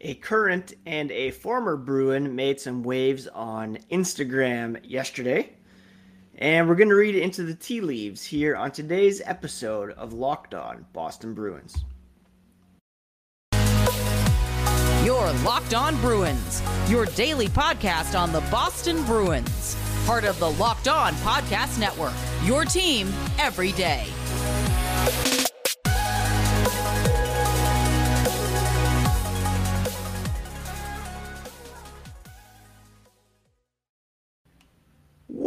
A current and a former Bruin made some waves on Instagram yesterday. And we're going to read into the tea leaves here on today's episode of Locked On Boston Bruins. Your Locked On Bruins, your daily podcast on the Boston Bruins. Part of the Locked On Podcast Network, your team every day.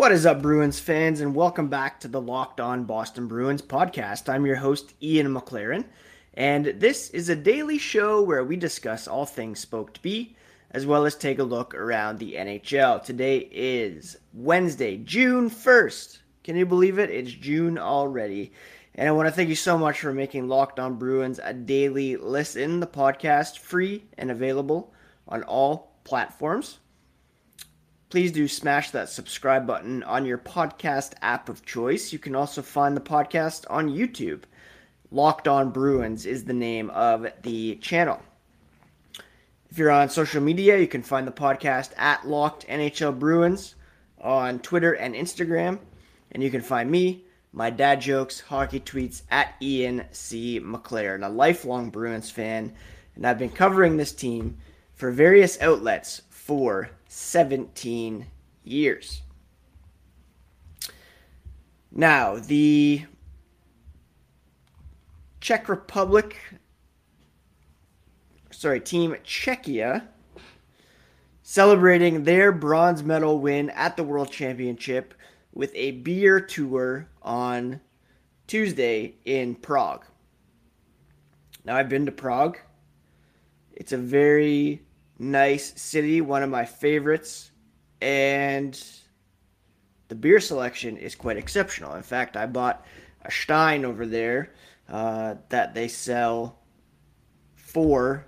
What is up, Bruins fans, and welcome back to the Locked On Boston Bruins podcast. I'm your host, Ian McLaren, and this is a daily show where we discuss all things Spoked B, as well as take a look around the NHL. Today is Wednesday, June 1st. Can you believe it? It's June already. And I want to thank you so much for making Locked On Bruins a daily listen. The podcast free and available on all platforms please do smash that subscribe button on your podcast app of choice. You can also find the podcast on YouTube. Locked On Bruins is the name of the channel. If you're on social media, you can find the podcast at Locked NHL Bruins on Twitter and Instagram. And you can find me, my dad jokes, hockey tweets at Ian C. McLaren, a lifelong Bruins fan. And I've been covering this team for various outlets for 17 years. Now, the Czech Republic, sorry, Team Czechia, celebrating their bronze medal win at the World Championship with a beer tour on Tuesday in Prague. Now, I've been to Prague. It's a very nice city, one of my favorites, and the beer selection is quite exceptional. In fact, I bought a Stein over there uh, that they sell for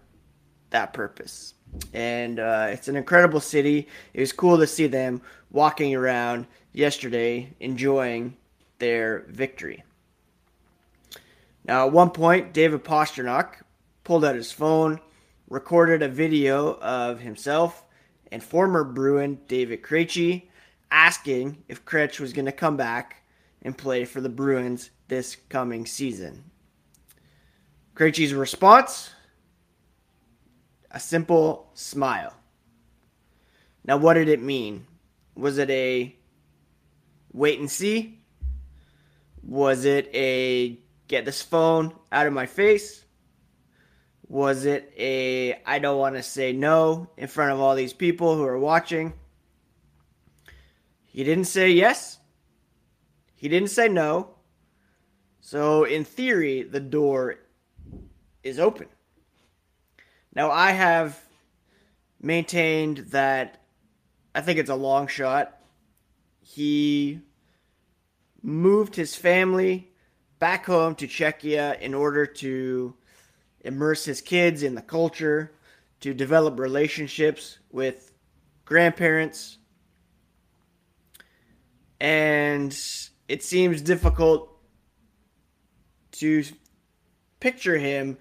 that purpose. And uh, it's an incredible city. It was cool to see them walking around yesterday enjoying their victory. Now, at one point, David Pastrnak pulled out his phone recorded a video of himself and former Bruin David Krejci asking if Kretsch was going to come back and play for the Bruins this coming season. Krejci's response? A simple smile. Now, what did it mean? Was it a wait and see? Was it a get this phone out of my face? Was it a I don't want to say no in front of all these people who are watching? He didn't say yes. He didn't say no. So, in theory, the door is open. Now, I have maintained that I think it's a long shot. He moved his family back home to Czechia in order to immerse his kids in the culture, to develop relationships with grandparents. And it seems difficult to picture him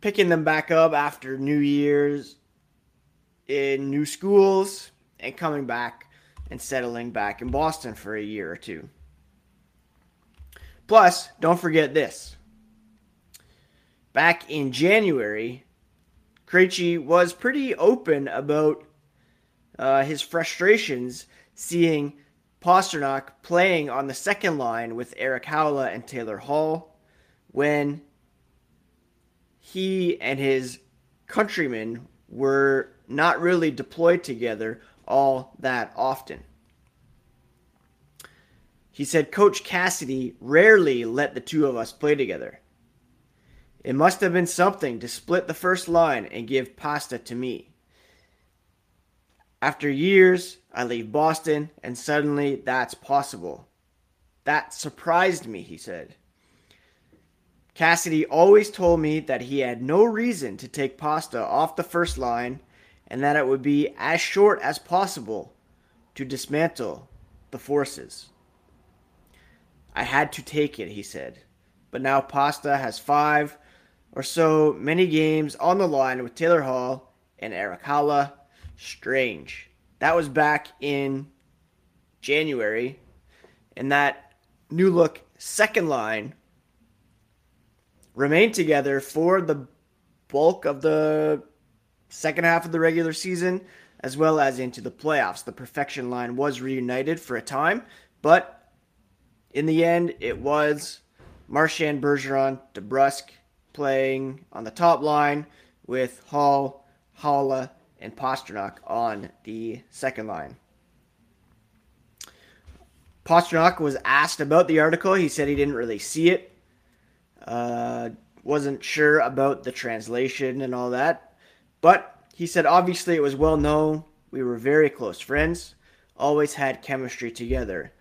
picking them back up after New Year's in new schools and coming back and settling back in Boston for a year or two. Plus, don't forget this back in January, Krejci was pretty open about uh, his frustrations seeing Pastrnak playing on the second line with Erik Haula and Taylor Hall when he and his countrymen were not really deployed together all that often. He said Coach Cassidy rarely let the two of us play together. It must have been something to split the first line and give pasta to me. After years, I leave Boston, and suddenly that's possible. That surprised me, he said. Cassidy always told me that he had no reason to take pasta off the first line and that it would be as short as possible to dismantle the forces. I had to take it, he said. But now Pasta has five or so many games on the line with Taylor Hall and Erik Haula. Strange. That was back in January. And that new look second line remained together for the bulk of the second half of the regular season as well as into the playoffs. The perfection line was reunited for a time, but in the end, it was Marchand, Bergeron, DeBrusk playing on the top line with Hall, Haula, and Pastrnak on the second line. Pastrnak was asked about the article. He said he didn't really see it. Uh, wasn't sure about the translation and all that. But he said obviously it was well known. We were very close friends. Always had chemistry together.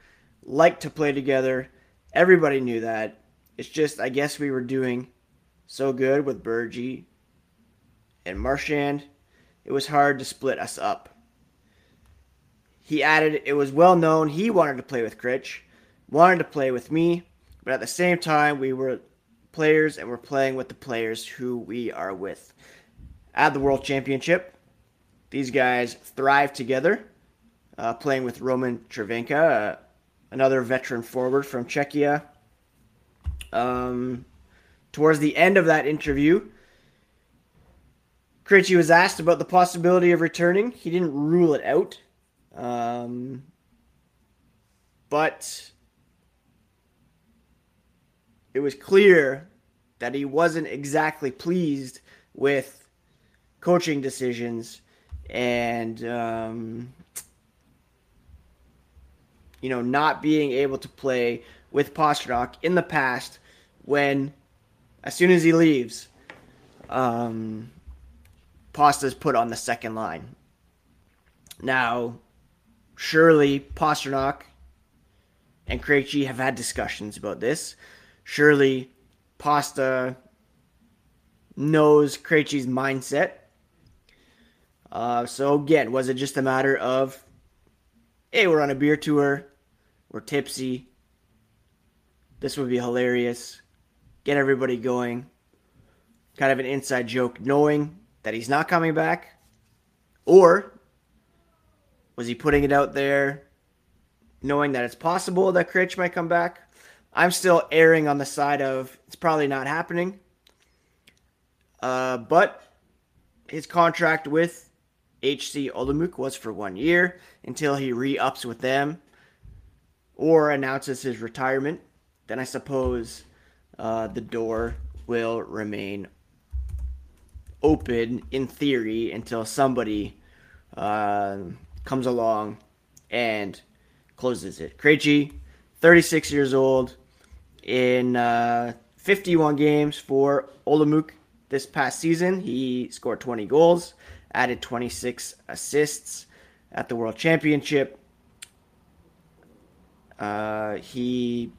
Liked to play together. Everybody knew that. It's just, I guess we were doing so good with Bergie and Marchand. It was hard to split us up. He added, it was well known he wanted to play with Critch, wanted to play with me, but at the same time, we were players and we're playing with the players who we are with. At the World Championship, these guys thrive together, uh, playing with Roman Cervenka, uh, another veteran forward from Czechia. Um, towards the end of that interview, Krejci was asked about the possibility of returning. He didn't rule it out. Um, but it was clear that he wasn't exactly pleased with coaching decisions and um, you know not being able to play with Pastrnak in the past when as soon as he leaves um, Pasta's put on the second line. Now, surely Pastrnak and Krejci have had discussions about this. Surely Pasta knows Krejci's mindset. Uh, so again, was it just a matter of, hey, we're on a beer tour, we're tipsy, this would be hilarious, get everybody going, kind of an inside joke, knowing that he's not coming back, or was he putting it out there, knowing that it's possible that Krejci might come back? I'm still erring on the side of it's probably not happening. Uh, but his contract with HC Olomouc was for one year until he re ups with them or announces his retirement. Then I suppose uh, the door will remain open in theory until somebody uh, comes along and closes it. Krejci, 36 years old, in uh, 51 games for Olomouc this past season. He scored 20 goals, added 26 assists at the World Championship. Uh, he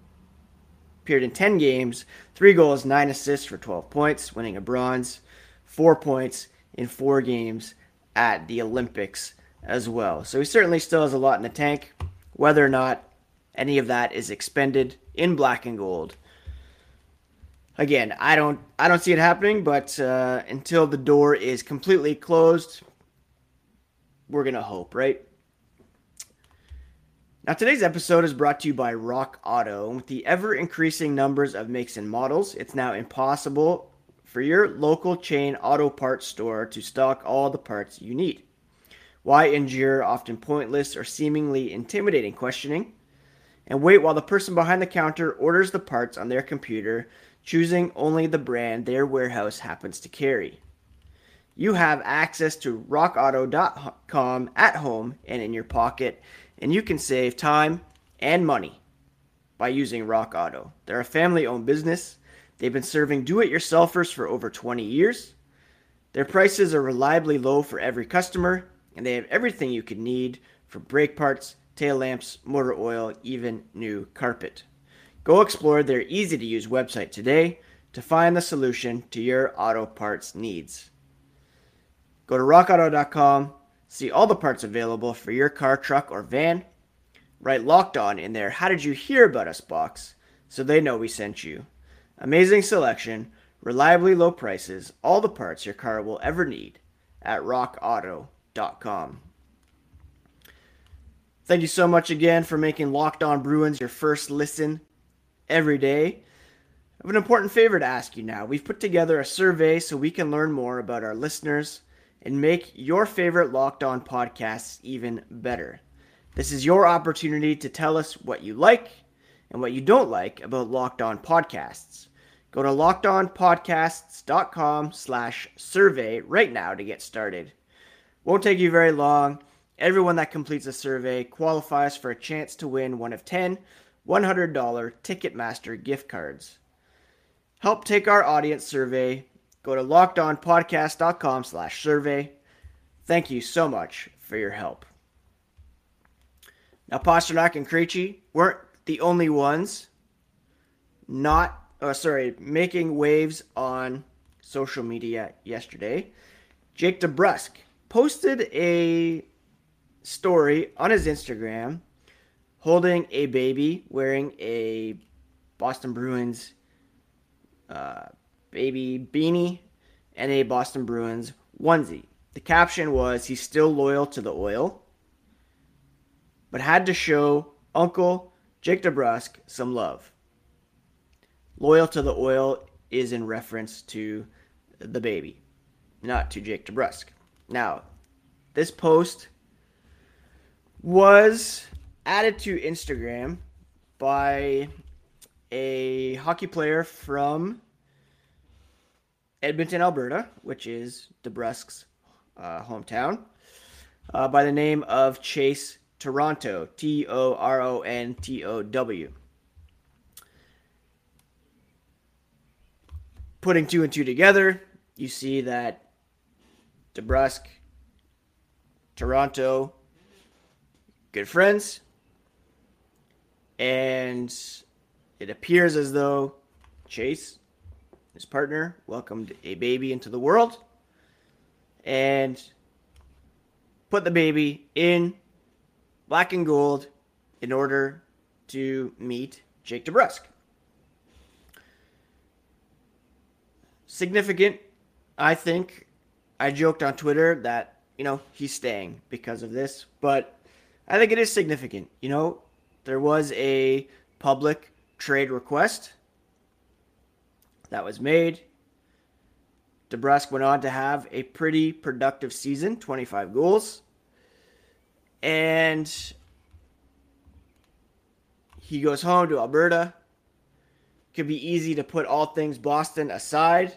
appeared in 10 games, 3 goals, 9 assists for 12 points, winning a bronze, 4 points in 4 games at the Olympics as well. So he certainly still has a lot in the tank. Whether or not any of that is expended in black and gold. Again, I don't I don't see it happening, but uh, until the door is completely closed, we're gonna hope, right? Now, today's episode is brought to you by Rock Auto. With the ever increasing numbers of makes and models, it's now impossible for your local chain auto parts store to stock all the parts you need. Why endure often pointless or seemingly intimidating questioning? and wait while the person behind the counter orders the parts on their computer, choosing only the brand their warehouse happens to carry. You have access to rockauto.com at home and in your pocket, and you can save time and money by using Rock Auto. They're a family owned business. They've been serving do it yourselfers for over 20 years. Their prices are reliably low for every customer, and they have everything you could need for brake parts tail lamps, motor oil, even new carpet. Go explore their easy to use website today to find the solution to your auto parts needs. Go to rockauto.com, see all the parts available for your car, truck, or van. Write locked on in there, how did you hear about us box so they know we sent you. Amazing selection, reliably low prices, all the parts your car will ever need at rockauto.com. Thank you so much again for making Locked On Bruins your first listen every day. I have an important favor to ask you now. We've put together a survey so we can learn more about our listeners and make your favorite Locked On podcasts even better. This is your opportunity to tell us what you like and what you don't like about Locked On podcasts. Go to lockedonpodcasts.com slash survey right now to get started. Won't take you very long. Everyone that completes a survey qualifies for a chance to win one of 10 $100 Ticketmaster gift cards. Help take our audience survey. Go to lockedonpodcast.com slash survey. Thank you so much for your help. Now, Pastrnak and Krejci weren't the only ones not, oh, sorry, making waves on social media yesterday. Jake DeBrusk posted a story on his Instagram holding a baby wearing a Boston Bruins uh, baby beanie and a Boston Bruins onesie. The caption was, He's still loyal to the oil, but had to show Uncle Jake DeBrusk some love. Loyal to the oil is in reference to the baby, not to Jake DeBrusk. Now, this post was added to Instagram by a hockey player from Edmonton, Alberta, which is DeBrusk's uh, hometown, uh, by the name of Chase Toronto, T O R O N T O W. Putting two and two together, you see that DeBrusk, Toronto, good friends, and it appears as though Chase, his partner, welcomed a baby into the world and put the baby in black and gold in order to meet Jake DeBrusk. Significant, I think. I joked on Twitter that, you know, he's staying because of this, but I think it is significant. You know, there was a public trade request that was made. DeBrusk went on to have a pretty productive season 25 goals. And he goes home to Alberta. Could be easy to put all things Boston aside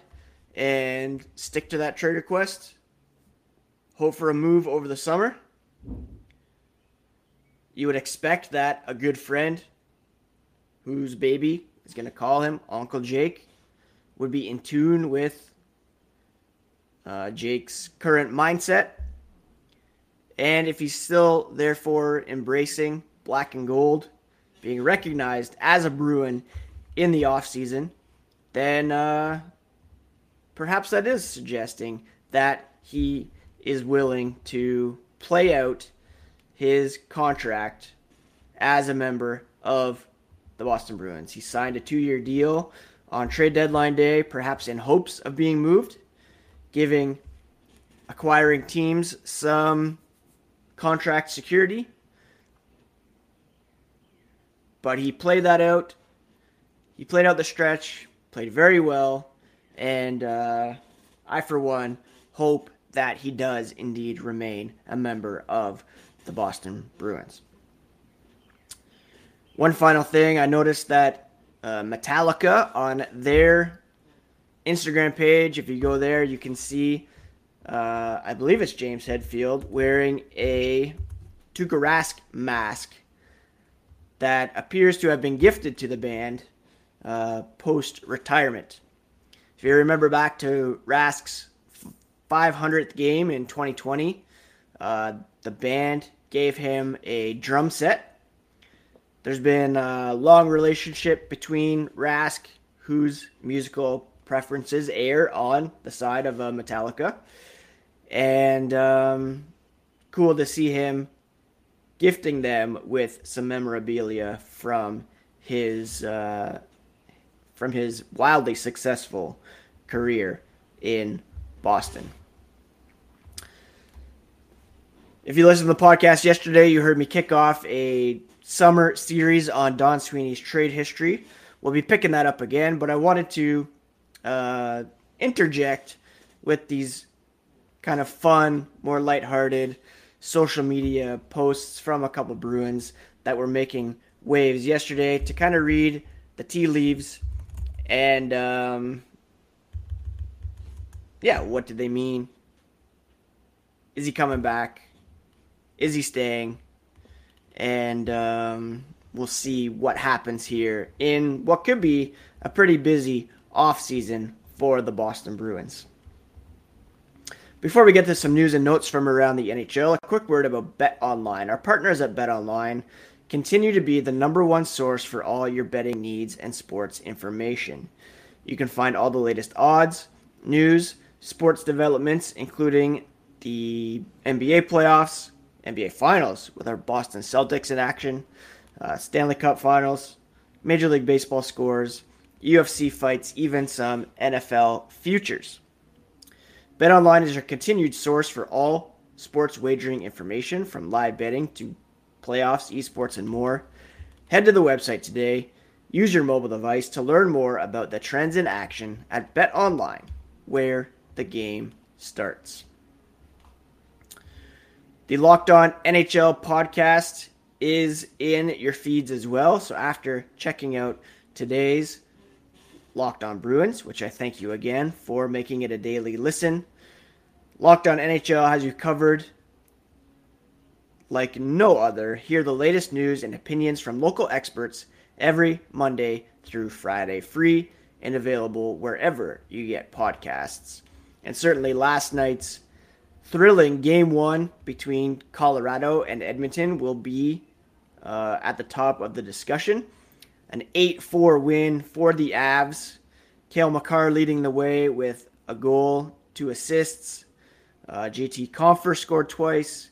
and stick to that trade request. Hope for a move over the summer. You would expect that a good friend whose baby is going to call him Uncle Jake would be in tune with uh, Jake's current mindset. And if he's still, therefore, embracing black and gold, being recognized as a Bruin in the offseason, then uh, perhaps that is suggesting that he is willing to play out his contract as a member of the Boston Bruins. He signed a two year deal on trade deadline day, perhaps in hopes of being moved, giving acquiring teams some contract security. But he played that out. He played out the stretch, played very well, and uh, I, for one, hope that he does indeed remain a member of the Boston Bruins. One final thing, I noticed that uh, Metallica on their Instagram page, if you go there, you can see, uh, I believe it's James Hetfield wearing a Tuukka Rask mask that appears to have been gifted to the band uh, post retirement. If you remember back to Rask's 500th game in 2020, uh, the band gave him a drum set. There's been a long relationship between Rask, whose musical preferences err on the side of uh, Metallica, and um, cool to see him gifting them with some memorabilia from his uh, from his wildly successful career in Boston. If you listened to the podcast yesterday, you heard me kick off a summer series on Don Sweeney's trade history. We'll be picking that up again, but I wanted to uh, interject with these kind of fun, more lighthearted social media posts from a couple Bruins that were making waves yesterday to kind of read the tea leaves and um, yeah, what did they mean? Is he coming back? Is he staying? And um, we'll see what happens here in what could be a pretty busy offseason for the Boston Bruins. Before we get to some news and notes from around the NHL, a quick word about Bet Online. Our partners at Bet Online continue to be the number one source for all your betting needs and sports information. You can find all the latest odds, news, sports developments, including the NBA playoffs, NBA Finals with our Boston Celtics in action, uh, Stanley Cup Finals, Major League Baseball scores, UFC fights, even some NFL futures. BetOnline is your continued source for all sports wagering information from live betting to playoffs, esports, and more. Head to the website today. Use your mobile device to learn more about the trends in action at BetOnline, where the game starts. The Locked On NHL podcast is in your feeds as well. So after checking out today's Locked On Bruins, which I thank you again for making it a daily listen, Locked On NHL has you covered like no other. Hear the latest news and opinions from local experts every Monday through Friday, free and available wherever you get podcasts. And certainly last night's thrilling game one between Colorado and Edmonton will be uh, at the top of the discussion. An 8 4 win for the Avs. Cale Makar leading the way with a goal, two assists. Uh, JT Compher scored twice.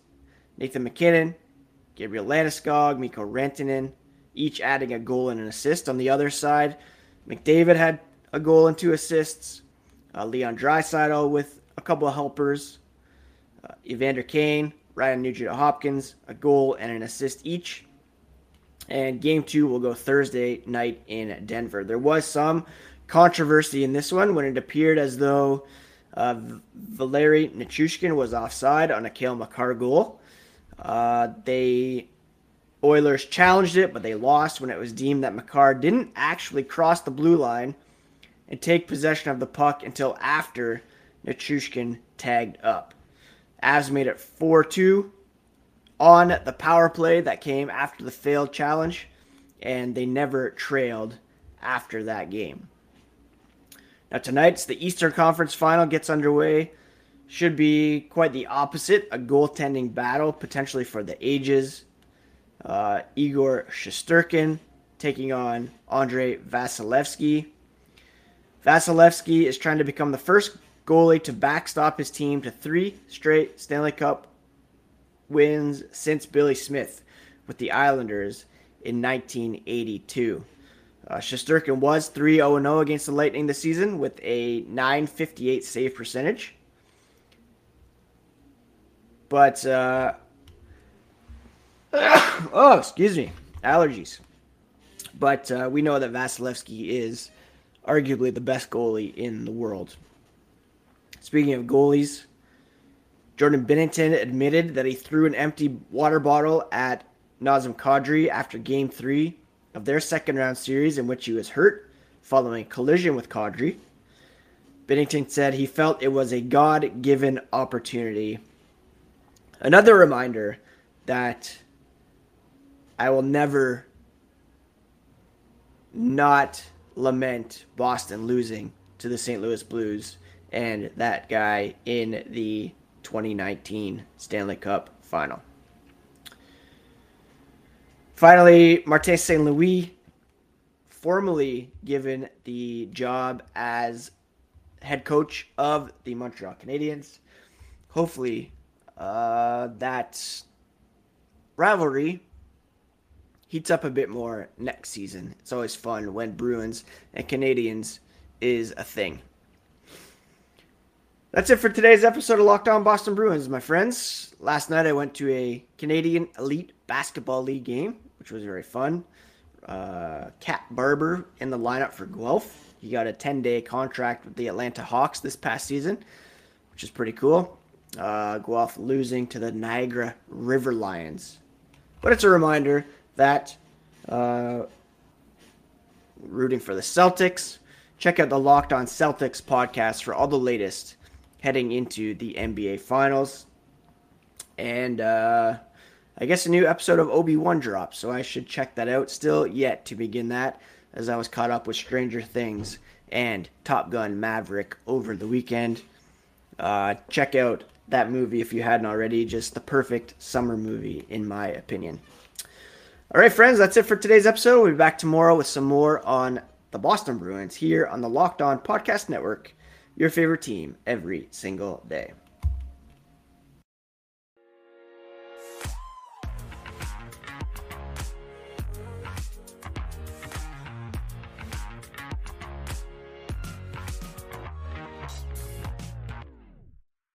Nathan MacKinnon, Gabriel Landeskog, Mikko Rantanen, each adding a goal and an assist. On the other side, McDavid had a goal and two assists. Uh, Leon Draisaitl with a couple of helpers. Uh, Evander Kane, Ryan Nugent Hopkins, a goal and an assist each. And game two will go Thursday night in Denver. There was some controversy in this one when it appeared as though uh, Valeri Nichushkin was offside on a Cale Makar goal. Uh, they Oilers challenged it, but they lost when it was deemed that Makar didn't actually cross the blue line and take possession of the puck until after Nichushkin tagged up. Avs made it 4 2 on the power play that came after the failed challenge, and they never trailed after that game. Now, tonight's the Eastern Conference final gets underway. Should be quite the opposite a goaltending battle, potentially for the ages. Uh, Igor Shesterkin taking on Andrei Vasilevskiy. Vasilevskiy is trying to become the first goalie to backstop his team to three straight Stanley Cup wins since Billy Smith with the Islanders in 1982. Uh, was 3 0 0 against the Lightning this season with a 958 save percentage. But, uh, oh, excuse me, allergies. But uh, we know that Vasilevskiy is arguably the best goalie in the world. Speaking of goalies, Jordan Binnington admitted that he threw an empty water bottle at Nazem Kadri after game three of their second round series in which he was hurt following a collision with Kadri. Binnington said he felt it was a God given opportunity. Another reminder that I will never not lament Boston losing to the St. Louis Blues and that guy in the 2019 Stanley Cup final. Finally, Martin St. Louis, formally given the job as head coach of the Montreal Canadiens. Hopefully, uh, that rivalry heats up a bit more next season. It's always fun when Bruins and Canadiens is a thing. That's it for today's episode of Locked On Boston Bruins, my friends. Last night I went to a Canadian Elite Basketball League game, which was very fun. Uh, Cat Barber in the lineup for Guelph. He got a 10 day contract with the Atlanta Hawks this past season, which is pretty cool. Uh, Guelph losing to the Niagara River Lions. But it's a reminder that uh, rooting for the Celtics. Check out the Locked On Celtics podcast for all the latest heading into the NBA Finals. And uh, I guess a new episode of Obi Wan dropped, so I should check that out. Still yet to begin that, as I was caught up with Stranger Things and Top Gun Maverick over the weekend. Uh, check out that movie if you hadn't already. Just the perfect summer movie, in my opinion. All right, friends, that's it for today's episode. We'll be back tomorrow with some more on the Boston Bruins here on the Locked On Podcast Network, your favorite team every single day.